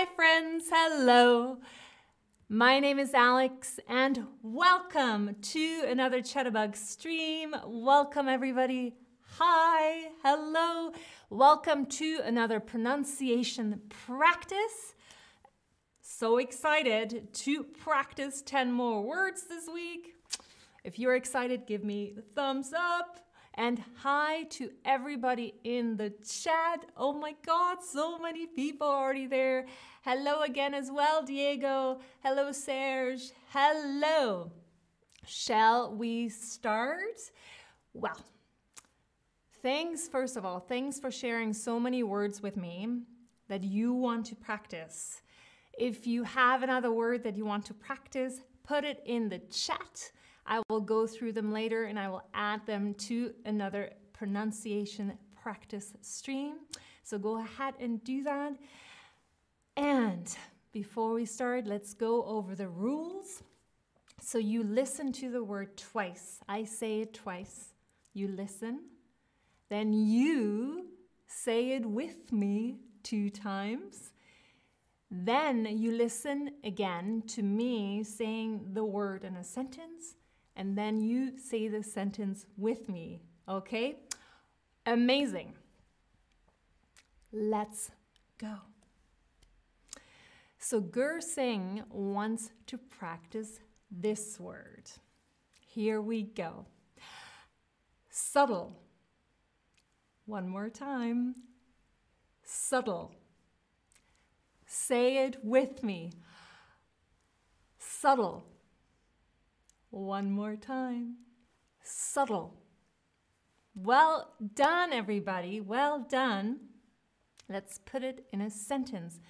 Hi, friends. Hello. My name is Alex, and welcome to another Chatterbug stream. Welcome, everybody. Hi, hello. Welcome to another pronunciation practice. So excited to practice 10 more words this week. If you're excited, give me thumbs up. And hi to everybody in the chat. Oh my God, so many people already there. Hello again as well, Diego. Hello, Serge. Hello. Shall we start? Well, thanks, first of all, thanks for sharing so many words with me that you want to practice. If you have another word that you want to practice, put it in the chat. I will go through them later and I will add them to another pronunciation practice stream. So go ahead and do that. And before we start, let's go over the rules. So you listen to the word twice. I say it twice. You listen. Then you say it with me two times. Then you listen again to me saying the word in a sentence and then you say the sentence with me, okay? Amazing. Let's go. So Gur Singh wants to practice this word. Here we go. Subtle. One more time. Subtle. Say it with me. Subtle. One more time. Subtle. Well done, everybody. Well done. Let's put it in a sentence.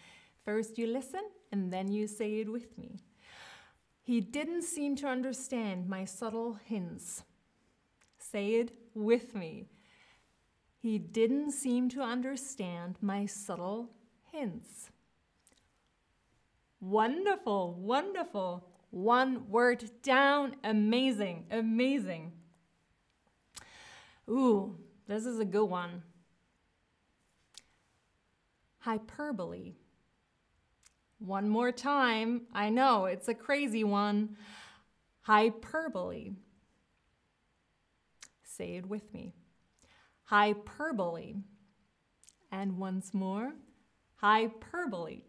First, you listen, and then you say it with me. He didn't seem to understand my subtle hints. Say it with me. He didn't seem to understand my subtle hints. Wonderful, wonderful. One word down. Amazing, amazing. Ooh, this is a good one. Hyperbole. One more time. I know, it's a crazy one. Hyperbole. Say it with me. Hyperbole. And once more, hyperbole.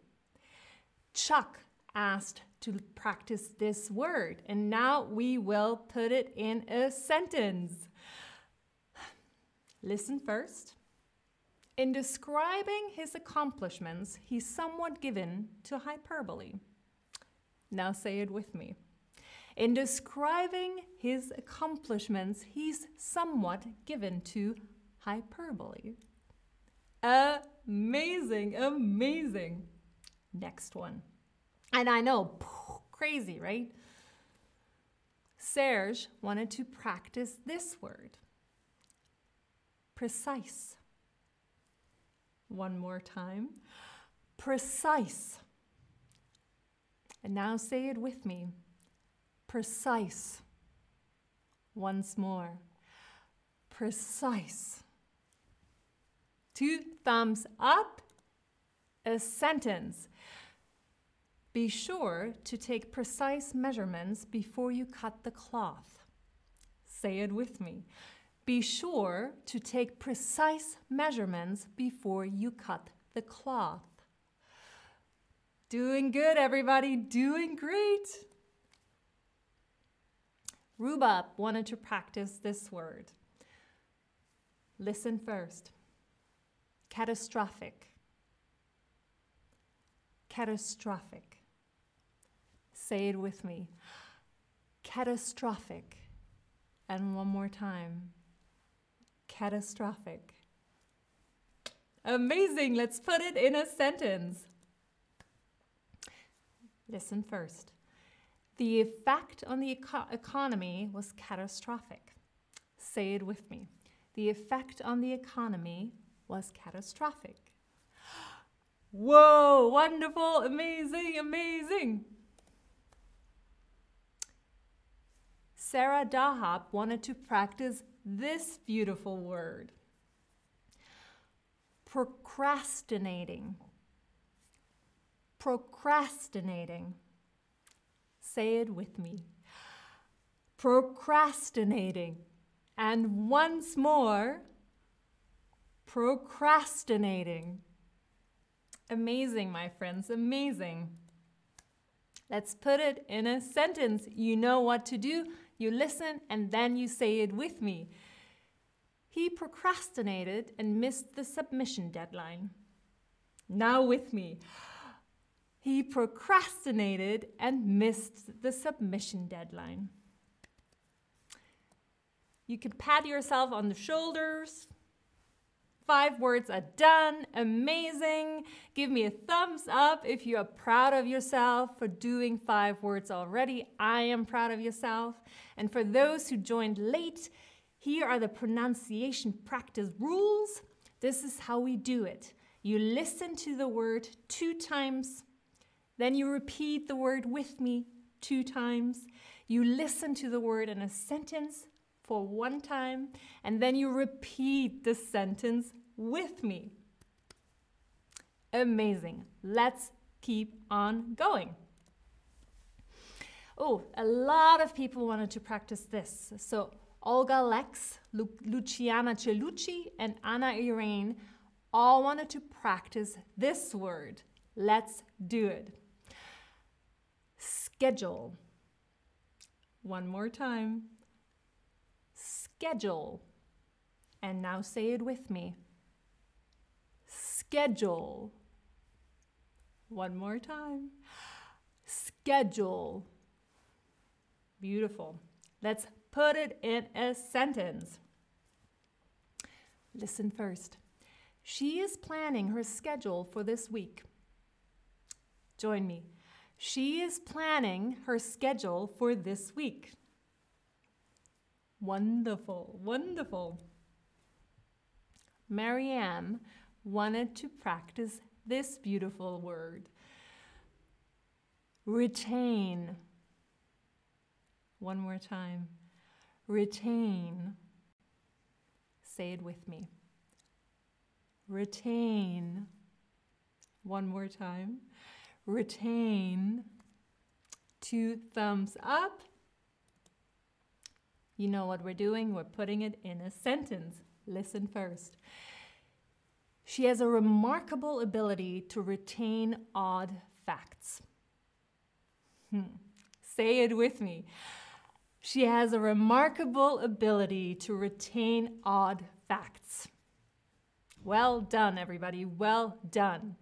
Chuck asked to practice this word. And now we will put it in a sentence. Listen first. In describing his accomplishments, he's somewhat given to hyperbole. Now say it with me. In describing his accomplishments, he's somewhat given to hyperbole. Amazing, amazing. Next one. And I know, crazy, right? Serge wanted to practice this word precise. One more time precise. And now say it with me precise. Once more precise. Two thumbs up, a sentence. Be sure to take precise measurements before you cut the cloth. Say it with me. Be sure to take precise measurements before you cut the cloth. Doing good, everybody. Doing great. Rubab wanted to practice this word. Listen first. Catastrophic. Catastrophic. Say it with me. Catastrophic. And one more time. Catastrophic. Amazing. Let's put it in a sentence. Listen first. The effect on the eco economy was catastrophic. Say it with me. The effect on the economy was catastrophic. Whoa, wonderful, amazing, amazing. Sarah Dahab wanted to practice this beautiful word procrastinating. procrastinating. Say it with me. Procrastinating. And once more, procrastinating. Amazing, my friends, amazing. Let's put it in a sentence. You know what to do, you listen, and then you say it with me. He procrastinated and missed the submission deadline. Now, with me. He procrastinated and missed the submission deadline. You can pat yourself on the shoulders, Five words are done. Amazing. Give me a thumbs up if you are proud of yourself for doing five words already. I am proud of yourself. And for those who joined late, here are the pronunciation practice rules. This is how we do it. You listen to the word two times, then you repeat the word with me two times. You listen to the word in a sentence for one time, and then you repeat the sentence with me. Amazing. Let's keep on going. Oh, a lot of people wanted to practice this. So Olga Lex, Lu Luciana Celucci, and Anna Irene all wanted to practice this word. Let's do it. Schedule. One more time. Schedule. And now say it with me schedule. One more time. Schedule. Beautiful. Let's put it in a sentence. Listen first. She is planning her schedule for this week. Join me. She is planning her schedule for this week. Wonderful, wonderful. Marianne wanted to practice this beautiful word retain. One more time. Retain. Say it with me. Retain. One more time. Retain. Two thumbs up. You know what we're doing? We're putting it in a sentence. Listen first. She has a remarkable ability to retain odd facts. Hmm. Say it with me. She has a remarkable ability to retain odd facts. Well done, everybody. Well done.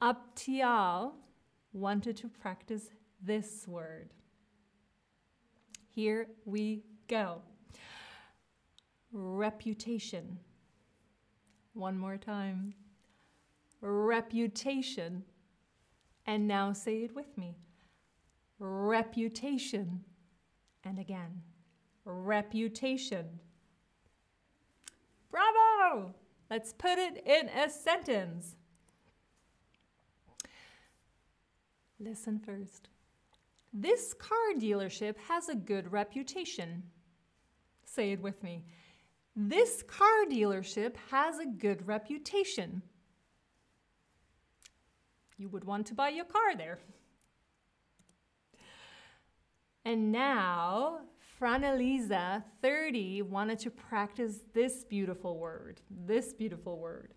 Abtial wanted to practice this word. Here we go. Reputation. One more time. Reputation. And now say it with me. Reputation. And again. Reputation. Bravo! Let's put it in a sentence. Listen first. This car dealership has a good reputation. Say it with me. This car dealership has a good reputation. You would want to buy your car there. And now, Franelisa, 30, wanted to practice this beautiful word, this beautiful word.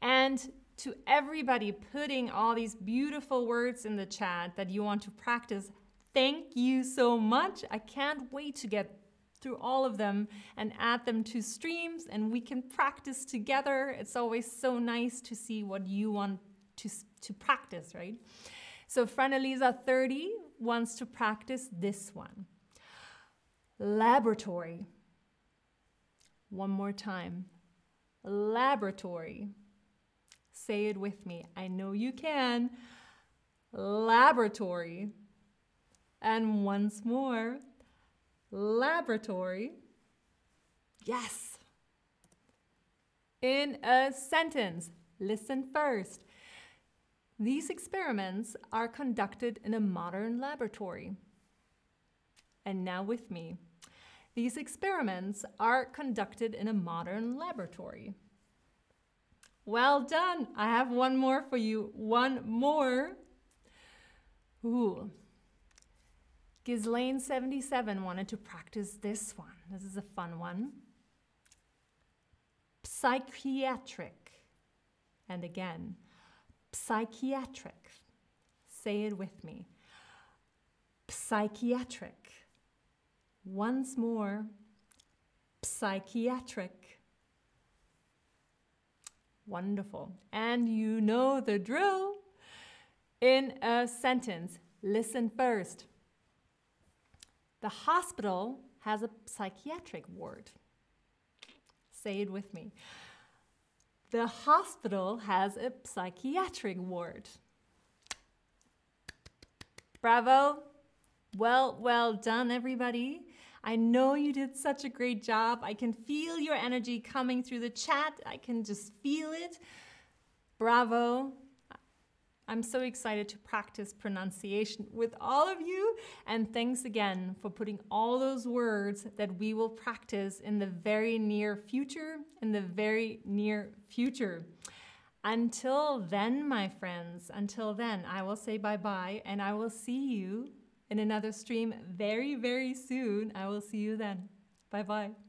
And to everybody putting all these beautiful words in the chat that you want to practice, thank you so much. I can't wait to get through all of them and add them to streams and we can practice together. It's always so nice to see what you want to, to practice, right? So Franelisa 30 wants to practice this one. Laboratory. One more time. Laboratory. Say it with me. I know you can. Laboratory. And once more laboratory. Yes. In a sentence, listen first. These experiments are conducted in a modern laboratory. And now with me. These experiments are conducted in a modern laboratory. Well done. I have one more for you. One more. Ooh. Ghislaine77 wanted to practice this one. This is a fun one. Psychiatric. And again, psychiatric. Say it with me. Psychiatric. Once more, psychiatric. Wonderful. And you know the drill. In a sentence, listen first. The hospital has a psychiatric ward. Say it with me. The hospital has a psychiatric ward. Bravo. Well, well done, everybody. I know you did such a great job. I can feel your energy coming through the chat. I can just feel it. Bravo. I'm so excited to practice pronunciation with all of you. And thanks again for putting all those words that we will practice in the very near future, in the very near future. Until then, my friends, until then, I will say bye bye and I will see you in another stream very, very soon. I will see you then. Bye bye.